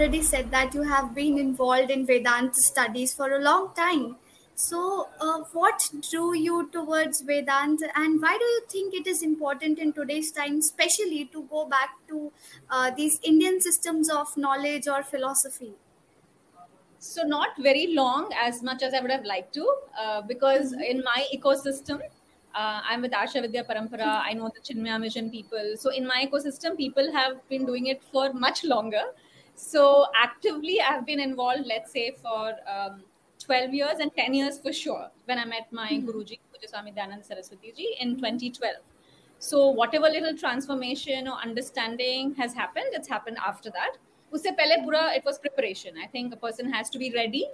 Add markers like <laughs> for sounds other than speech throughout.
already said that you have been involved in Vedanta studies for a long time. So, uh, what drew you towards Vedanta, and why do you think it is important in today's time, especially to go back to uh, these Indian systems of knowledge or philosophy? So, not very long as much as I would have liked to, uh, because mm-hmm. in my ecosystem, uh, I'm with Arsha Vidya Parampara. I know the Chinmaya Mission people. So, in my ecosystem, people have been doing it for much longer. So, actively, I've been involved, let's say, for um, 12 years and 10 years for sure when I met my mm-hmm. Guruji, Swami Dayanand Saraswati ji, in 2012. So, whatever little transformation or understanding has happened, it's happened after that. Usse pehle pura, it was preparation. I think a person has to be ready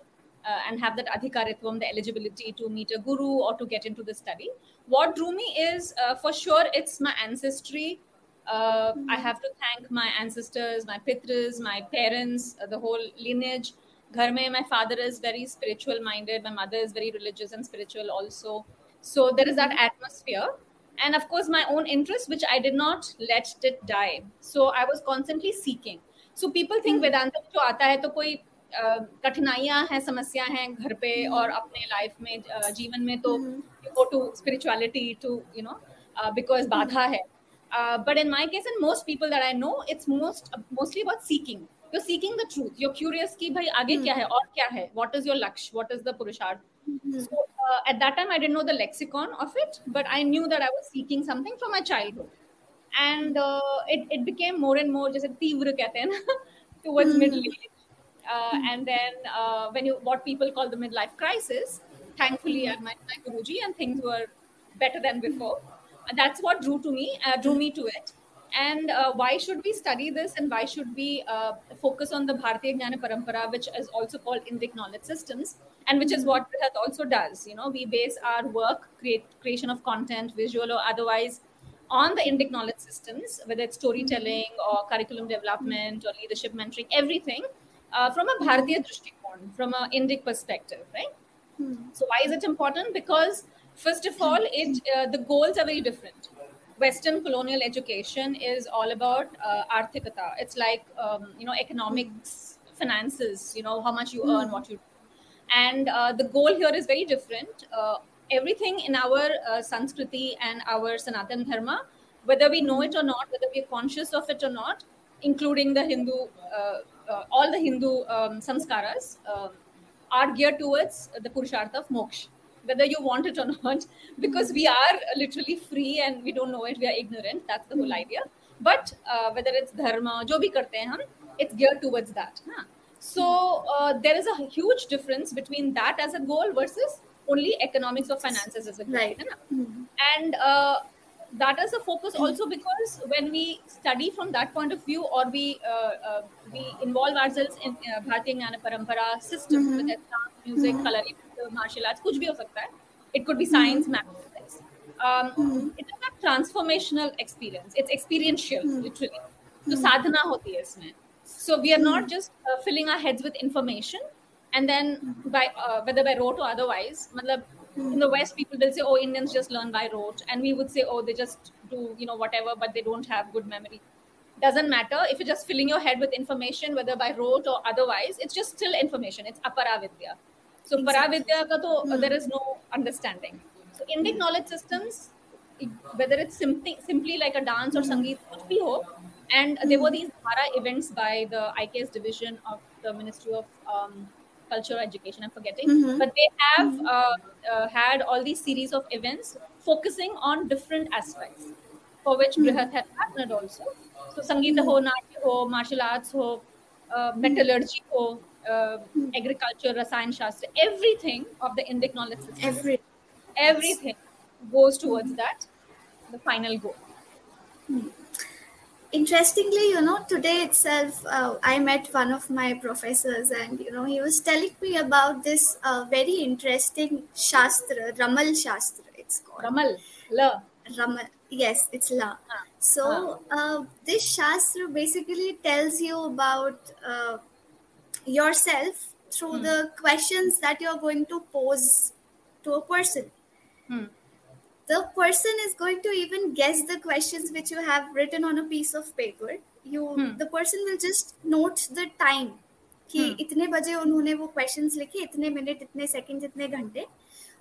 uh, and have that adhikaritvam, the eligibility to meet a guru or to get into the study. What drew me is, uh, for sure, it's my ancestry. Uh, mm-hmm. I have to thank my ancestors, my pitras, my parents, uh, the whole lineage घर में my father is very spiritual minded my mother is very religious and spiritual also so there is that atmosphere and of course my own interest which i did not let it die so i was constantly seeking so people think वेदांत जो आता है तो कोई कठिनाइयां हैं समस्या हैं घर पे और अपने लाइफ में जीवन में तो go to spirituality to you know because बाधा है uh, but in my case, and most people that I know, it's most mostly about seeking. You're seeking the truth. You're curious ki bhai aage mm-hmm. kya hai aur kya hai. What is your laksh? What is the purusharth? Mm-hmm. So uh, at that time, I didn't know the lexicon of it, but I knew that I was seeking something from my childhood, and uh, it it became more and more just a tivra kehte towards mm-hmm. middle age. Uh, hmm. and then uh, when you what people call the midlife crisis, thankfully hmm. I met my guruji and things were better than before that's what drew to me uh, drew me to it and uh, why should we study this and why should we uh, focus on the Bharatiya Jnana Parampara, which is also called Indic knowledge systems, and which is what Brihat also does. You know, we base our work, create creation of content, visual or otherwise, on the Indic knowledge systems, whether it's storytelling or curriculum development or leadership mentoring, everything uh, from a Bharatiya Drishtikon, from an Indic perspective, right? Hmm. So why is it important? Because first of all, it uh, the goals are very different Western colonial education is all about uh, arthikata. It's like um, you know economics, finances. You know how much you earn, what you, do. and uh, the goal here is very different. Uh, everything in our uh, Sanskriti and our Sanatan Dharma, whether we know it or not, whether we're conscious of it or not, including the Hindu, uh, uh, all the Hindu um, sanskaras, um, are geared towards the Purushartha of moksha whether you want it or not, <laughs> because we are literally free and we don't know it, we are ignorant. That's the whole idea. But uh, whether it's dharma, jo bhi karte hain hum, it's geared towards that. Huh? So uh, there is a huge difference between that as a goal versus only economics or finances as a goal. Right. Mm-hmm. And uh, that is the focus hmm. also because when we study from that point of view or we uh, uh, we involve ourselves in uh, Bharatiya Jnana Parampara system mm-hmm. with dance, music, mm-hmm. coloring, martial arts, kuch bhi ho sakta hai. It could be hmm. science, mm-hmm. mathematics. Um, mm-hmm. It is a transformational experience. It's experiential, mm-hmm. literally. So hmm. sadhana hoti hai isme. So we are not just uh, filling our heads with information and then by uh, whether by rote or otherwise, matlab, in the west people will say oh indians just learn by rote. And we would say oh they just do you know whatever but they don't have good memory. Doesn't matter. If you're just filling your head with information whether by rote or otherwise it's just still information. It's aparavidya. So exactly. Paravidya ka to, mm. there is no understanding. So Indic knowledge systems, whether it's simply simply like a dance or sangeet, kuch bhi ho, and there were these Dhara events by the IKS division of the Ministry of um, Culture Education. I'm forgetting, mm-hmm. but they have mm-hmm. uh, uh, had all these series of events focusing on different aspects, for which mm-hmm. Brihat had partnered also. So Sangeet ho, Natya ho, martial arts ho, uh, metallurgy ho, uh, agriculture, Rasayan Shastra, everything of the Indic knowledge system, Every, everything goes towards that, the final goal. Interestingly, you know, today itself, uh, I met one of my professors, and you know, he was telling me about this uh, very interesting Shastra, Ramal Shastra. It's called Ramal, La. Ramal, yes, it's La. Ah. So, ah. Uh, this Shastra basically tells you about uh, yourself through hmm. the questions that you're going to pose to a person. Hmm The person is going to even guess the questions which you have written on a piece of paper. you Hmm. the person will just note the time कि Hmm. इतने बजे उन्होंने वो questions लिखे इतने minute इतने second इतने घंटे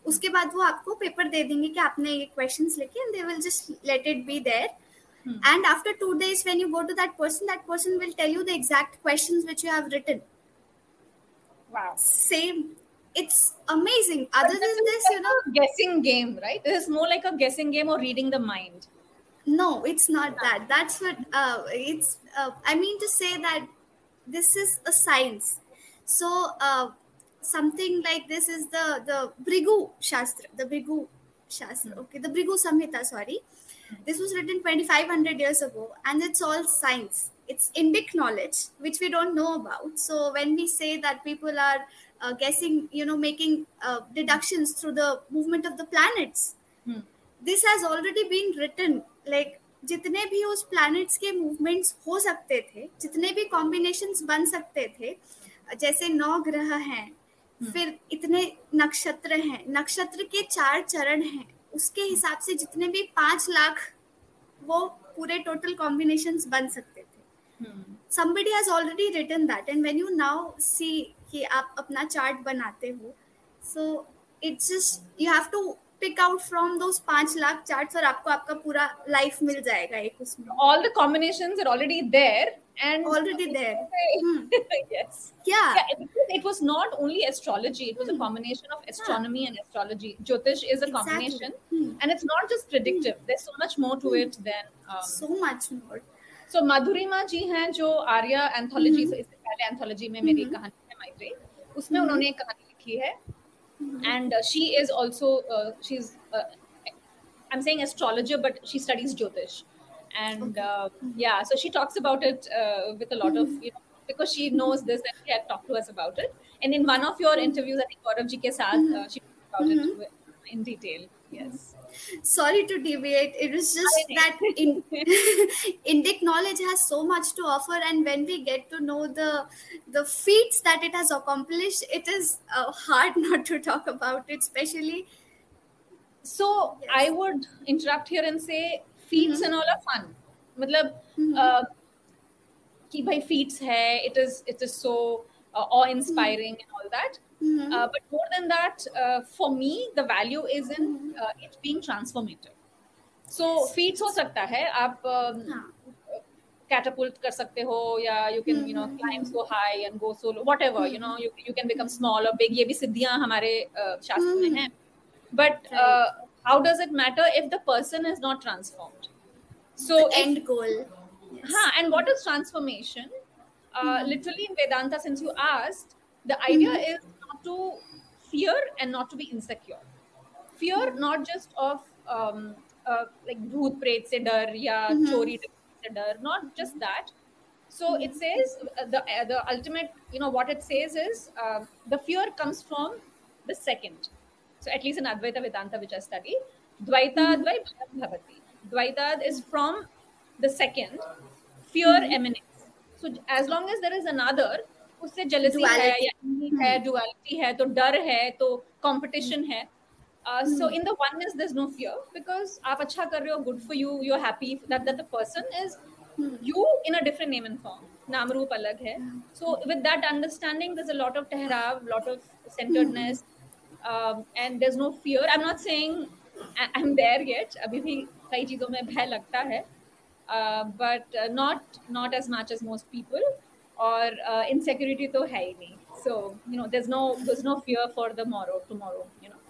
उसके बाद वो आपको पेपर दे देंगे कि आपने ये क्वेश्चंस लिखे and they will just let it be there Hmm. and after two days when you go to that person that person will tell you the exact questions which you have written Wow. same it's amazing. Other than this you know guessing game, right? This is more like a guessing game or reading the mind. no it's not that. That's what uh, it's uh, i mean to say that this is a science. So uh, something like this is the the bhrigu shastra the bhrigu shastra okay the bhrigu samhita sorry. This was written 2500 years ago and it's all science. It's indic knowledge which we don't know about. So when we say that people are uh, guessing you know making uh, deductions through the movement of the planets. Hmm. this has already been written like जितने भी उस planets के movements हो सकते थे जितने भी combination बन सकते थे जैसे नौ ग्रह हैं hmm. फिर इतने नक्षत्र हैं नक्षत्र के चार चरण हैं उसके hmm. हिसाब से जितने भी पाँच लाख वो पूरे टोटल कॉम्बिनेशन बन सकते थे। Somebody has already written that and when you now see कि आप अपना चार्ट बनाते हो so it's just you have to pick out from those पाँच लाख चार्ट्स और आपको आपका पूरा लाइफ मिल जाएगा एक उसमें All the combinations are already there and already there Hmm. yes. yeah Yeah, it, it was not only astrology, it was a combination of astronomy yeah. and astrology. Jyotish is a Exactly. combination, Hmm. and it's not just predictive, there's so much more to it than. Um, so much more so madhurima ji हैं जो Arya anthology हम्म। से इससे पहले anthology में मेरी हम्म। है माइत्रेय उसमें हम्म। उन्होंने एक कहानी लिखी है uh, uh, she's uh, i'm saying astrologer but she studies jyotish and uh, yeah so she talks about it uh, with a lot of you know because she knows this and she had talked to us about it and in one of your interviews i think gaurav ji ke saath uh, she talked about it with- in detail yes sorry to deviate it was just Sorry. that in, <laughs> <laughs> indic knowledge has so much to offer and when we get to know the the feats that it has accomplished it is uh, hard <laughs> not to talk about it especially so Yes. i would interrupt here and say feats and all are fun मतलब Mhm. uh, कि भाई feats है it is it is so uh, awe inspiring and all that Mhm. Uh, but more than that, uh, for me, the value is in Mhm. uh, it being transformative. So feats हो सकता है आप हाँ. catapult कर सकते हो या you can you know Mhm. climb so high and go so low whatever you know you, you can become small or big ये भी सिद्धियाँ हमारे uh, शास्त्र में Mhm. हैं but uh, how does it matter if the person is not transformed so the end if- goal yes. Huh, and what is transformation? Uh, mm-hmm. Literally in Vedanta, since you asked, the idea mm-hmm. is to fear and not to be insecure. Fear not just of um, uh, like bhoot pret se dar ya Mhm. chori se dar, not just that. So it says uh, the uh, the ultimate, you know, what it says is uh, the fear comes from the second. So at least in Advaita Vedanta, which I study, Dvaita Dvai Bhavat Bhavati. Dvaita is from the second, fear emanates. So as long as there is another, उससे जलसी है या है हम्म। Duality है तो डर है तो competition हम्म। है। So in the one is this no fear because आप अच्छा कर रहे हो good for you you are happy that that the person is you in a different name and form नाम रूप अलग है। So with that understanding there is a lot of ठहराव lot of centredness and there is no fear I am not saying I am there yet अभी भी कई चीज़ों में भय लगता है। But not not as much as most people most people or uh, insecurity तो है ही नहीं so you know there's no there's no fear for the morrow tomorrow you know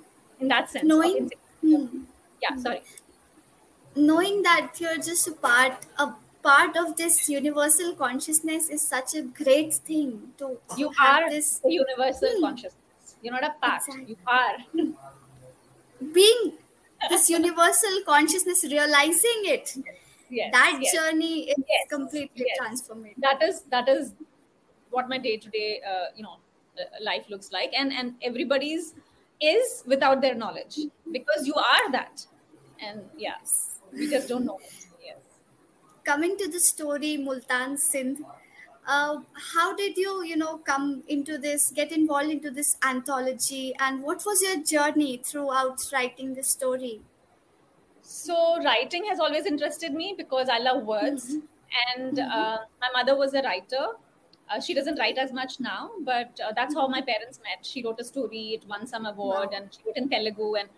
in that sense of knowing insecurity. Hmm. yeah sorry knowing that you're just a part a part of this universal consciousness is such a great thing to you have are this the universal Hmm. consciousness you're not a part Exactly. you are being this universal consciousness realizing it yes that yes. journey is Yes, completely yes. transformative. That is that is what my day to day you know uh, life looks like. And and everybody's is without their knowledge because you are that. And yes we just don't know. Yes. Coming to the story multan sindh uh, how did you you know come into this get involved into this anthology? And what was your journey throughout writing this story so writing has always interested me because i love words And uh, my mother was a writer. Uh, she doesn't write as much now, but uh, that's how my parents met. She wrote a story, it won some award, Wow. and she wrote in Telugu, and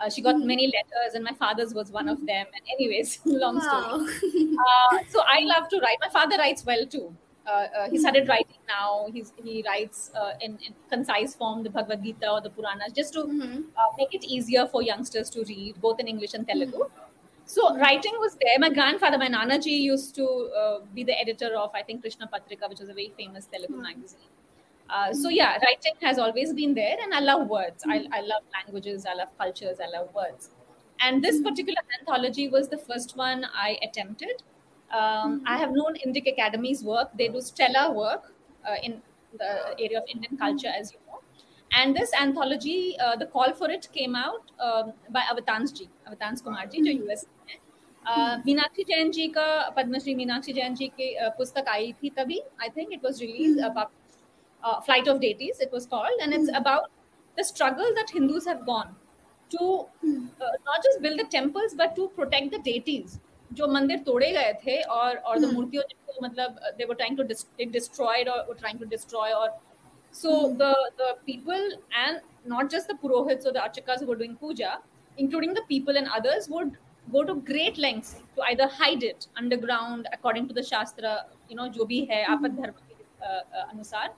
uh, she got many letters, and my father's was one of them. And anyways, <laughs> long story. Wow. Uh, so I <laughs> love to write. My father writes well too. Uh, uh, he started writing now. He's, he writes uh, in, in concise form the Bhagavad Gita or the Puranas just to Mhm. uh, make it easier for youngsters to read, both in English and Telugu. So writing was there. My grandfather, my Nanaji, used to uh, be the editor of I think Krishna Patrika, which was a very famous Telugu magazine. Uh, so yeah, writing has always been there, and I love words. I, I love languages. I love cultures. I love words. And this particular anthology was the first one I attempted. Um, I have known Indic Academy's work. They do stellar work uh, in the area of Indian culture, as you know. And this anthology, uh, the call for it came out um, by Avatans ji, Avatans Kumar ji, जो US में हैं. Uh, Meenakshi Jain ji का पद्मश्री मीनाक्षी जैन जी की uh, पुस्तक आई थी तभी I think it was release about uh, Flight of Deities, it was called, and it's about the struggle that Hindus have gone to uh, not just build the temples but to protect the deities. जो मंदिर तोड़े गए थे और और the hmm. मूर्तियों को मतलब they were trying to trying to destroy और so the the people and not just the purohit so the archakas were doing puja including the people and others would go to great length to either hide it underground according to the shastra you know जो भी है आपद धर्म के अनुसार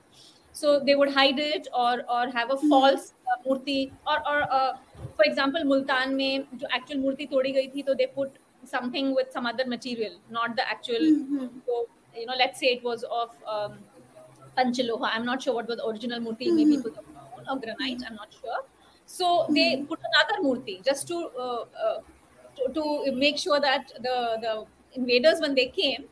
so they would hide it और और have a false मूर्ति और फॉर एग्ज़ाम्पल मुल्तान में जो एक्चुअल मूर्ति तोड़ी गई थी तो they put something with some other material, not the actual. So you know, let's say it was of um, Panchaloha. I'm not sure what was the original murti. Maybe it was of stone or granite. I'm not sure. So they put another murti just to, uh, uh, to to make sure that the the invaders when they came,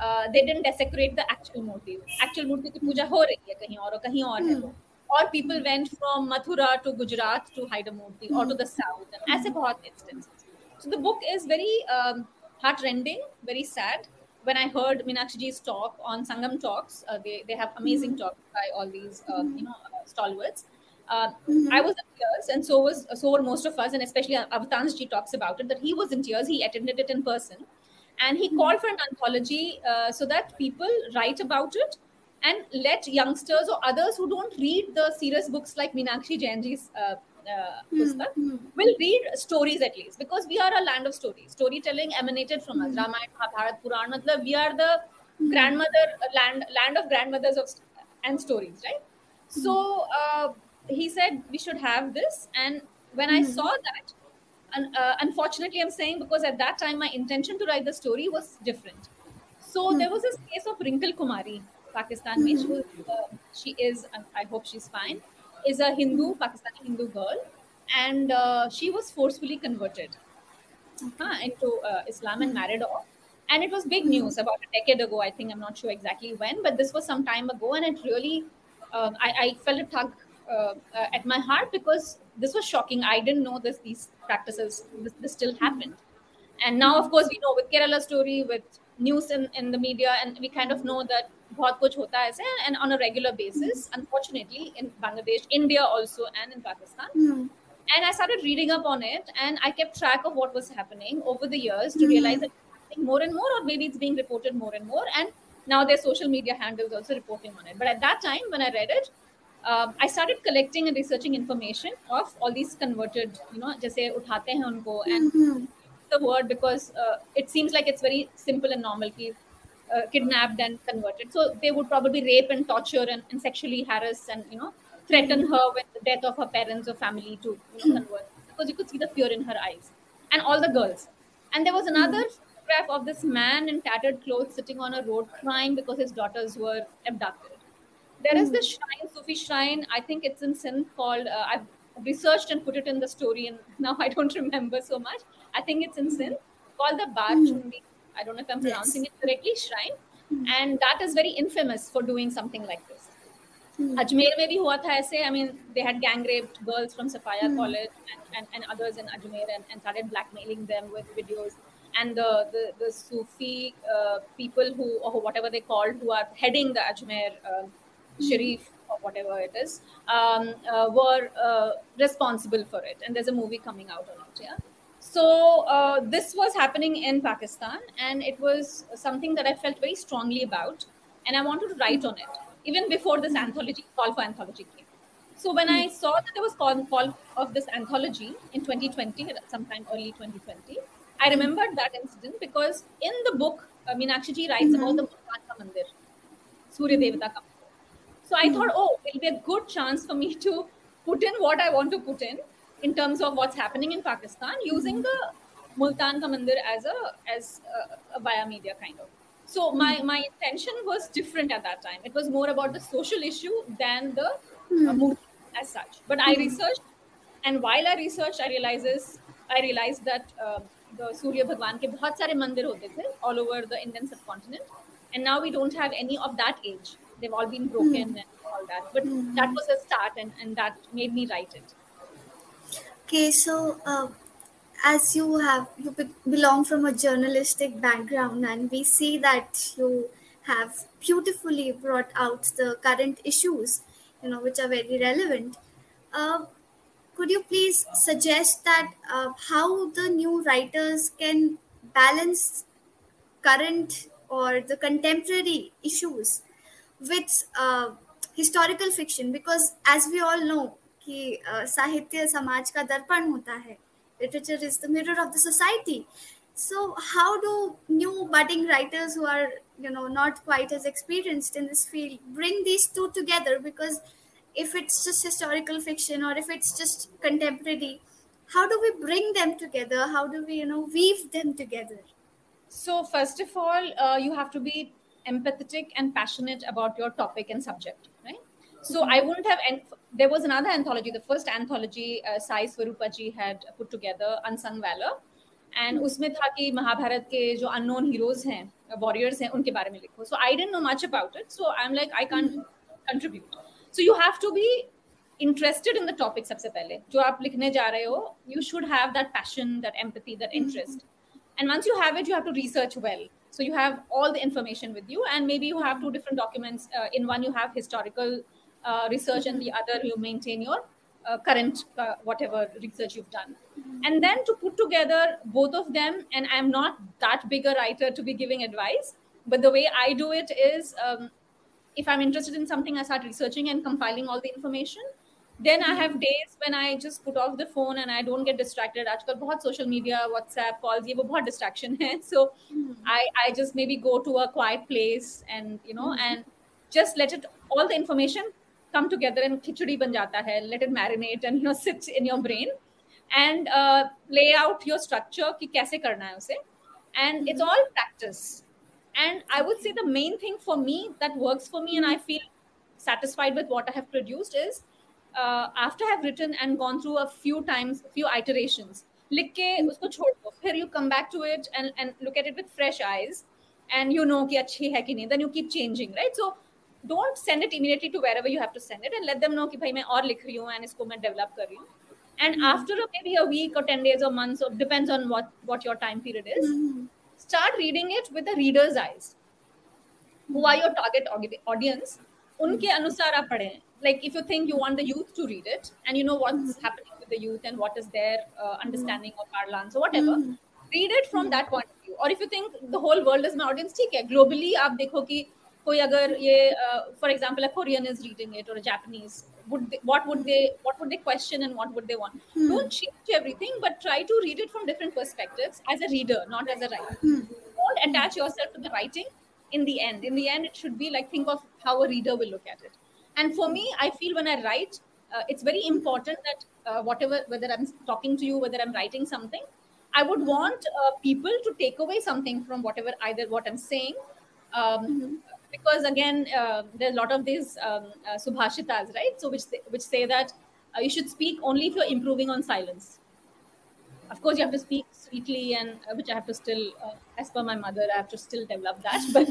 uh, they didn't desecrate the actual murti. Actual murti की पूजा हो रही है कहीं और और कहीं और है वो. Or people went from Mathura to Gujarat to hide a murti or to the south. And ऐसे बहुत instances. so the book is very um, heartrending, very sad. When I heard Meenakshiji's talk on Sangam Talks, uh, they, they have amazing talks by all these uh, you know uh, stalwarts. Uh, I was in tears, and so was so were most of us, and especially Avatanji talks about it that he was in tears. He attended it in person, and he called for an anthology uh, so that people write about it and let youngsters or others who don't read the serious books like Meenakshi Jainji's uh, uh, pustak will read stories at least because we are a land of stories. Storytelling emanated from us. Ramayana, Mahabharata, Puran. matlab we are the grandmother land land of grandmothers of and stories, right? So uh, he said we should have this, and when I saw that, un- uh, unfortunately, I'm saying because at that time my intention to write the story was different. So there was this case of Rinkle Kumari, Pakistan. She, was, uh, she is, I hope she's fine, is a Hindu, Pakistani Hindu girl, and uh, she was forcefully converted uh, into uh, Islam and married off. And it was big news about a decade ago. I think I'm not sure exactly when, but this was some time ago, and it really, uh, I, I felt a tug uh, uh, at my heart because this was shocking. I didn't know this; these practices, this, this still happened. And now, of course, we know with Kerala story, with news in, in the media, and we kind of know that बहुत कुछ होता है ऐसे and on a regular basis. Unfortunately, in Bangladesh, India also, and in Pakistan. And I started reading up on it, and I kept track of what was happening over the years to realize that it's happening more and more, or maybe it's being reported more and more. And now there's social media handles also reporting on it. But at that time, when I read it, um, I started collecting and researching information of all these converted, you know, जैसे उठाते हैं उनको and the word because uh, it seems like it's very simple and normal ki, uh, kidnapped and converted. So they would probably rape and torture and, and sexually harass and you know threaten her with the death of her parents or family to you know, convert. Because you could see the fear in her eyes. And all the girls. And there was another photograph of this man in tattered clothes sitting on a road crying because his daughters were abducted. There is this shrine sufi shrine. I think it's in sindh called uh, i've researched and put it in the story and <laughs> now i don't remember so much i think it's in sindh called the bar chundi i don't know if i'm Yes. pronouncing it correctly shrine and that is very infamous for doing something like this Ajmer में भी हुआ था ऐसे I mean they had gang raped girls from Sapphire College and, and, and others in Ajmer and, and started blackmailing them with videos and the the, the Sufi uh, people who or whatever they called who are heading the Ajmer uh, Sharif or whatever it is um, uh, were uh, responsible for it and there's a movie coming out on it yeah So uh, this was happening in Pakistan, and it was something that I felt very strongly about, and I wanted to write on it even before this anthology call for anthology came. So when I saw that there was call, call of this anthology in 2020, sometime early 2020, I remembered that incident because in the book, uh, Meenakshi ji writes mm-hmm. about the mandir, Surya Devata So I thought, hmm. oh, it'll be a good chance for me to put in what I want to put in in terms of what's happening in Pakistan using hmm. the Multan ka mandir as a as a, a via media kind of. So hmm. my my intention was different at that time. It was more about the social issue than the uh, movie as such. But I researched, and while I researched, I realizes I realized that uh, the Surya Bhagwan ke bahut sare mandir hote the all over the Indian subcontinent, and now we don't have any of that age. They've all been broken mm. and all that. But mm. that was a start, and, and that made me write it. Okay, so uh, as you have you be- belong from a journalistic background, and we see that you have beautifully brought out the current issues, you know, which are very relevant. Uh, could you please suggest that uh, how the new writers can balance current or the contemporary issues with uh, historical fiction because as we all know कि साहित्य समाज का दर्पण होता है literature is the mirror of the society so how do new budding writers who are you know not quite as experienced in this field bring these two together because if it's just historical fiction or if it's just contemporary how do we bring them together how do we you know weave them together so first of all uh, you have to be empathetic and passionate about your topic and subject right so mm-hmm. i wouldn't have en- there was another anthology the first anthology uh, sai swarupaji had put together unsung valor and उसमें था कि महाभारत के जो unknown heroes हैं warriors हैं उनके बारे में लिखो सो आई dent no much about it so I am like I can contribute so you have to be interested in the topic सबसे पहले जो आप लिखने जा रहे हो you should have that passion that empathy that interest and once you have it you have to research well so you have all the information with you and maybe you have two different documents uh, in one you have historical uh, research and the other you maintain your uh, current uh, whatever research you've done. And then to put together both of them and i'm not that big a writer to be giving advice but the way i do it is um, if i'm interested in something i start researching and compiling all the information then i have days when i just put off the phone and i don't get distracted आजकल बहुत social media whatsapp calls ये वो बहुत distraction है <laughs> so mm-hmm. i i just maybe go to a quiet place and you know mm-hmm. and just let it all the information come together and khichdi ban jata hai let it marinate and you know <laughs> sit in your brain and uh, lay out your structure ki kaise karna hai use and it's all practice and i would say the main thing for me that works for me and i feel satisfied with what i have produced is uh, after i have written and gone through a few times a few iterations लिख के उसको छोड़ दो फिर you come back to it and and look at it with fresh eyes and you no कि अच्छी है कि नहीं then you keep changing right so don't send it immediately to wherever you have to send it and let them know कि भाई मैं और लिख रही हूँ and इसको मैं develop कर रही हूँ and mm-hmm. after a, maybe a week or 10 days or months or depends on what what your time period is mm-hmm. start reading it with the reader's eyes who are your target audience उनके अनुसार आप पढ़ें like if you think you want the youth to read it and you know what's mm-hmm. happening with the youth and what is their uh, understanding of parlance or whatever read it from that point of view or if you think the whole world is my audience ठीक है globally आप देखो कि कोई अगर ये for example a Korean is reading it और a Japanese would they, what would they what would they question and what would they want hmm. don't change everything but try to read it from different perspectives as a reader not as a writer hmm. don't attach yourself to the writing in the end. In the end it should be like think of how a reader will look at it. And for me i feel when i write uh, it's very important that uh, whatever whether i'm talking to you whether i'm writing something i would want uh, people to take away something from whatever either what i'm saying um, mm-hmm. because again uh, there's a lot of these um, uh, subhashitas right? So which which say that uh, you should speak only if you're improving on silence. Of course you have to speak sweetly and uh, which i have to still uh, as per my mother i have to still develop that <laughs> but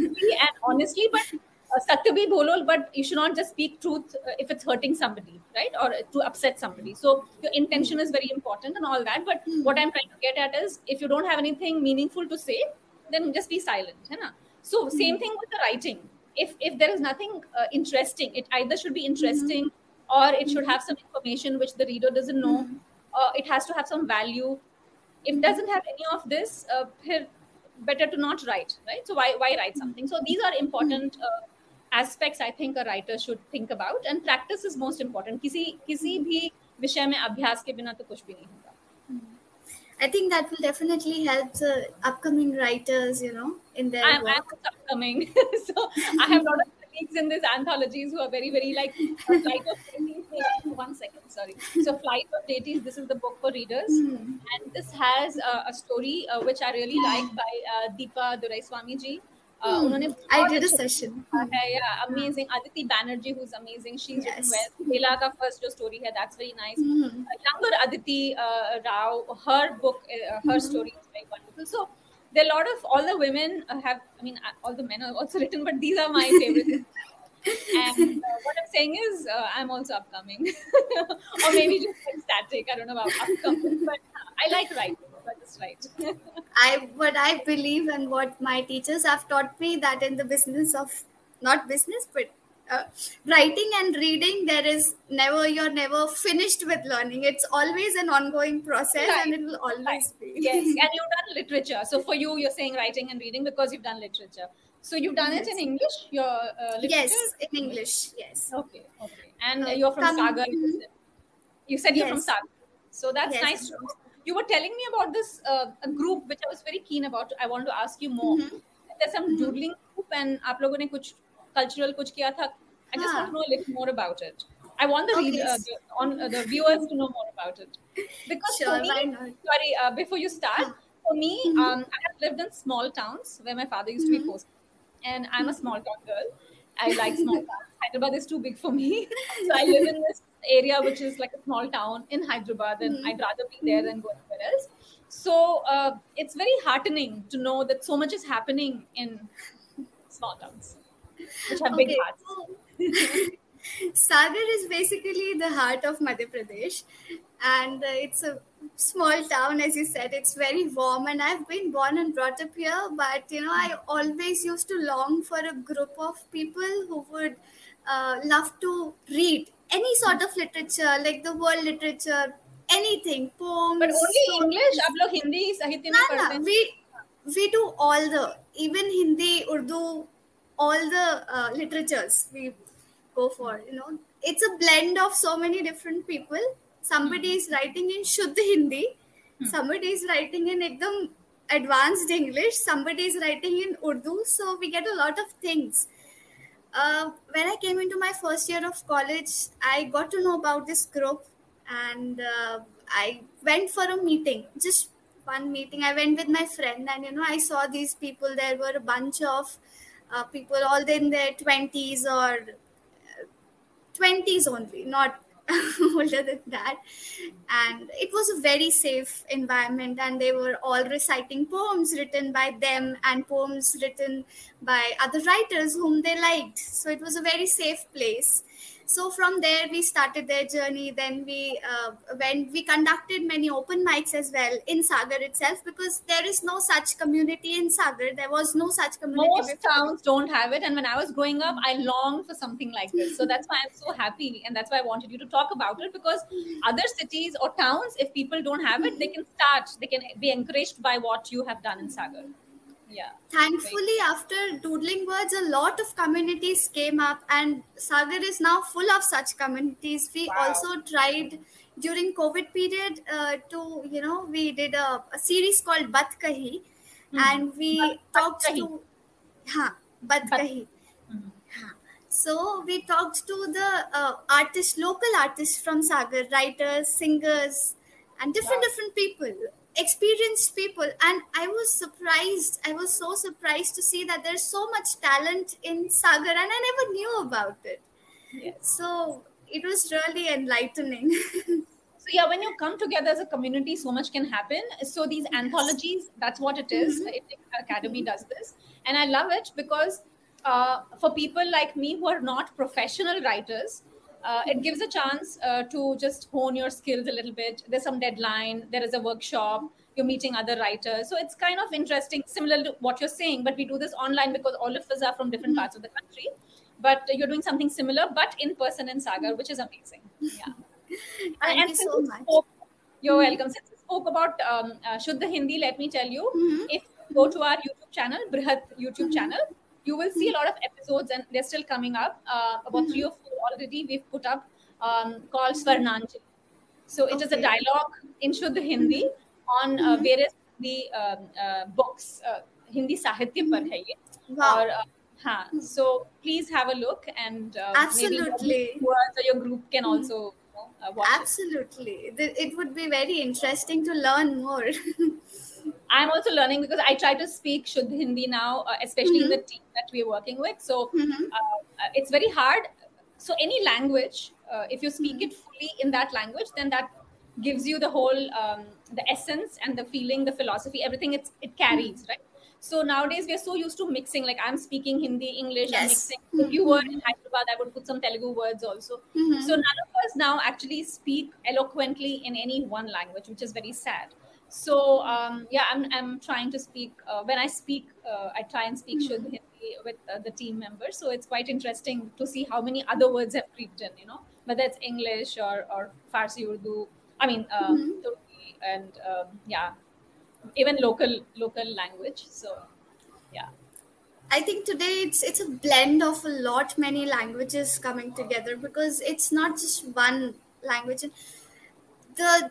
and honestly but uh, bolo but you should not just speak truth uh, if it's hurting somebody right or to upset somebody so your intention is very important and all that but what i'm trying to get at is if you don't have anything meaningful to say then just be silent na? so same thing with the writing if if there is nothing uh, interesting it either should be interesting mm-hmm. or it should have some information which the reader doesn't know uh, it has to have some value if it doesn't have any of this uh, better to not write right so why why write something so these are important uh, aspects i think a writer should think about and practice is most important kisi kisi bhi विषय में अभ्यास के बिना तो कुछ भी नहीं होगा I think that will definitely help the upcoming writers, you know, in their I'm, work. I'm upcoming, so I have a Speaks in these anthologies who are very, very like <laughs> flight of One second, sorry. So, Flight of Deities, this is the book for readers. Mm. And this has uh, a story uh, which I really like by uh, Deepa Duraiswami ji. Uh, mm. I did a session. Hmm. Yeah, amazing. Aditi Banerjee, who's amazing, she's yes. written well. Hela ka first jo story hai, that's very nice. Mm. Uh, younger Aditi uh, Rao, her book, uh, her hmm. story is very wonderful. So there are a lot of all the women uh, have I mean uh, all the men are also <laughs> written but these are my <laughs> favorites. And uh, what I'm saying is uh, I'm also upcoming. <laughs> Or maybe just like static I don't know about upcoming but uh, I like writing but just write I what I believe and what my teachers have taught me that in the business of not business but uh, writing and reading there is never you're never finished with learning. It's always an ongoing process right. and it will always right. be. Yes <laughs> and you've done literature. So for you you're saying writing and reading because you've done literature. So you've done yes. it in english your uh, yes in english yes. Okay okay. And uh, you're from Come, sagar you said. You're yes. from sagar. So that's yes, nice you were telling me about this uh, group which i was very keen about. I want to ask you more. Mm-hmm. there's some mm-hmm. doodling group and aap logo ne kuch cultural kuch kiya tha. I just want to know a little more about it. I want the, okay. Uh, the, on, uh, the viewers to know more about it. Because sure, for me, sorry, uh, before you start, for me, mm-hmm. um, I have lived in small towns where my father used mm-hmm. to be posted. And I'm a small town girl. I like small <laughs> towns. Hyderabad is too big for me. <laughs> so I live in this area which is like a small town in Hyderabad, and mm-hmm. I'd rather be there than go anywhere else. So uh, it's very heartening to know that so much is happening in small towns which have big Okay, hearts so <laughs> Sagar is basically the heart of Madhya Pradesh, and uh, it's a small town, as you said. It's very warm, and I've been born and brought up here. But you know, I always used to long for a group of people who would uh, love to read any sort of literature, like the world literature, anything, poems. but only stories. english आप लोग हिंदी साहित्य में No, पढ़ते no, हैं we we do all the even Hindi, Urdu, all the uh, literatures we go for. You know, it's a blend of so many different people. Somebody is writing in Shuddh Hindi, Hmm. somebody is writing in ekdam advanced English, somebody is writing in Urdu. So we get a lot of things. Uh, when I came into my first year of college, I got to know about this group and uh, I went for a meeting, just one meeting. I went with my friend, and you know, I saw these people. There were a bunch of uh, people, all in their 20s or uh, 20s only, not <laughs> older than that. And it was a very safe environment, and they were all reciting poems written by them and poems written by other writers whom they liked. So it was a very safe place. So from there we started their journey. Then we uh, when we conducted many open mics as well in Sagar itself because there is no such community in Sagar. There was no such community. most before. towns don't have it and when i was growing up i longed for something like this so that's why i'm so happy and that's why i wanted you to talk about it because other cities or towns if people don't have it they can start they can be encouraged by what you have done in sagar yeah Thankfully, after doodling words, a lot of communities came up, and Sagar is now full of such communities. We Wow. also tried during COVID period uh, to, you know, we did a, a series called Bat Kahi, Mhm. and we Bat- talked Bat to, ha, Bat Bat- Kahi. Ha. So we talked to the uh, artists, local artists from Sagar, writers, singers, and different Wow. different people, experienced people. And I was surprised. I was so surprised to see that there's so much talent in Sagar, and I never knew about it. yes So it was really enlightening. <laughs> so yeah when you come together as a community so much can happen so these anthologies that's what it is. Indic academy does this and i love it because uh, for people like me who are not professional writers uh, it gives a chance uh, to just hone your skills a little bit there's some deadline there is a workshop you're meeting other writers so it's kind of interesting similar to what you're saying but we do this online because all of us are from different parts of the country but you're doing something similar but in person in sagar which is amazing yeah <laughs> Thank you since so you much. spoke- You're welcome. Since we spoke about um, uh, Shuddha Hindi, let me tell you, Mhm. if you go to our YouTube channel, Brihat YouTube Mhm. channel, you will see a lot of episodes and they're still coming up. Uh, about three or four already we've put up um, called Swarnanjali. So it is a dialogue in Shuddha Hindi on uh, Mhm. various Hindi um, uh, books. Uh, Hindi Sahitya par hai ye. Wow. Or, uh, हाँ, so please have a look and uh, Absolutely. your viewers your group can also you know, uh, watch. Absolutely. It would be very interesting to learn more. <laughs> I'm also learning because I try to speak Shuddh Hindi now, uh, especially in the team that we're working with. So Mhm. uh, uh, it's very hard. So any language, uh, if you speak it fully in that language, then that gives you the whole um, the essence and the feeling, the philosophy, everything. It's it carries right. So nowadays we are so used to mixing. Like I'm speaking Hindi, English, I'm Yes. mixing. If you were in Hyderabad, I would put some Telugu words also. So none of us now actually speak eloquently in any one language, which is very sad. So um, yeah, I'm I'm trying to speak. Uh, when I speak, uh, I try and speak Shuddh Hindi with uh, the team members. So it's quite interesting to see how many other words have creeped in. You know, whether it's English or or Farsi, Urdu. I mean. Turki and um, yeah, even local local language. So yeah. I think today it's it's a blend of a lot many languages coming together because it's not just one language. The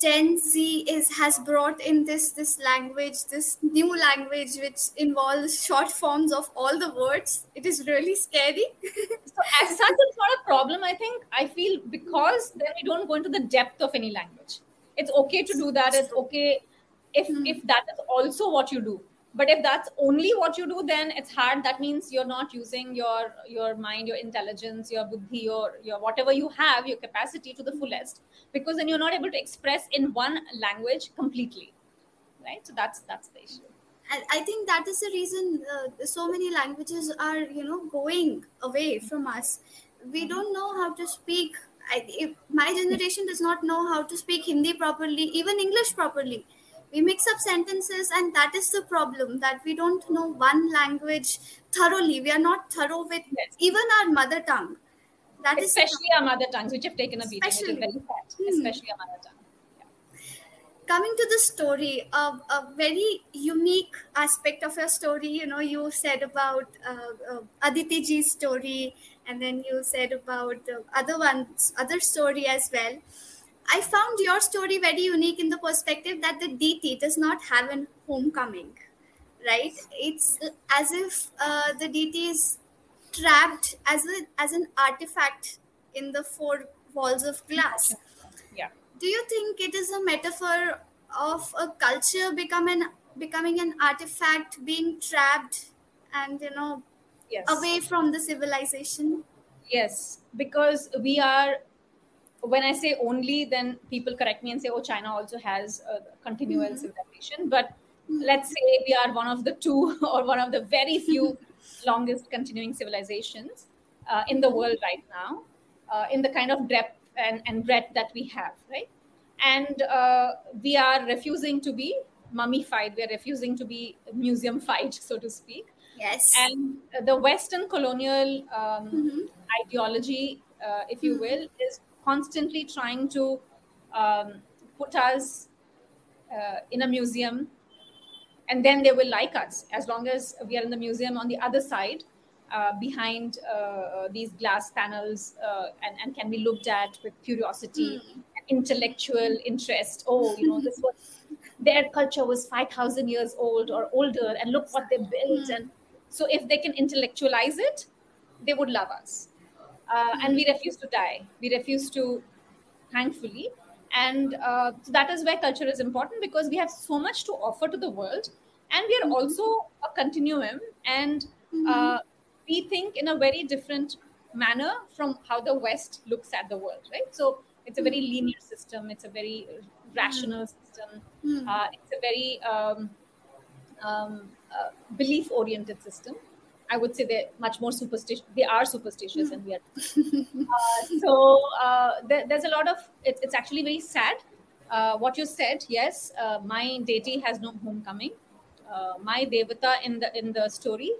Gen Z is has brought in this this language, this new language which involves short forms of all the words. It is really scary. <laughs> So as such, it's not a problem. I think I feel because then we don't go into the depth of any language. It's okay to do that. It's okay if Hmm. if that is also what you do. But if that's only what you do, then it's hard. That means you're not using your your mind, your intelligence, your buddhi, your your whatever you have, your capacity to the fullest. Because then you're not able to express in one language completely, right? So that's that's the issue. i think that is the reason uh, so many languages are you know going away from us we don't know how to speak I, my generation does not know how to speak hindi properly even english properly we mix up sentences and that is the problem that we don't know one language thoroughly we are not thorough with Yes. even our mother tongue that is Especially our mother tongues, which have taken a beating, Especially. very sad. Hmm. Especially our mother tongue. coming to the story a, a very unique aspect of your story you know you said about uh, uh, aditi ji's story and then you said about the other ones other story as well i found your story very unique in the perspective that the deity does not have an homecoming right it's as if uh, the deity is trapped as a as an artifact in the four walls of glass Yeah. do you think it is a metaphor of a culture becoming becoming an artifact being trapped and you know Yes. away from the civilization Yes, because we are. When I say only, then people correct me and say, "Oh, China also has a continual Mhm. civilization." But let's say we are one of the two, <laughs> or one of the very few <laughs> longest continuing civilizations uh, in the world right now, uh, in the kind of depth and, and breadth that we have, right? And uh, we are refusing to be mummified. We are refusing to be museum-fied, <laughs> so to speak yes and the western colonial um, Mhm. ideology uh, if you will is constantly trying to um, put us uh, in a museum. And then they will like us. As long as we are in the museum on the other side uh, behind uh, uh, these glass panels uh, and, and can be looked at with curiosity and intellectual interest. Oh you know this was <laughs> their culture was 5000 years old or older and look what they built. And so if they can intellectualize it they would love us uh, and we refuse to die. We refuse to thankfully. And uh, so that is where culture is important because we have so much to offer to the world. And we are also a continuum. And uh, we think in a very different manner from how the west looks at the world right? So it's a very linear system. It's a very rational system. Hmm. uh, it's a very um, um, uh, belief oriented system i would say they're much more superstitious they are superstitious and we are uh, so uh, there, there's a lot of it, it's actually very sad uh, what you said yes uh, my deity has no homecoming uh, my devata in the in the story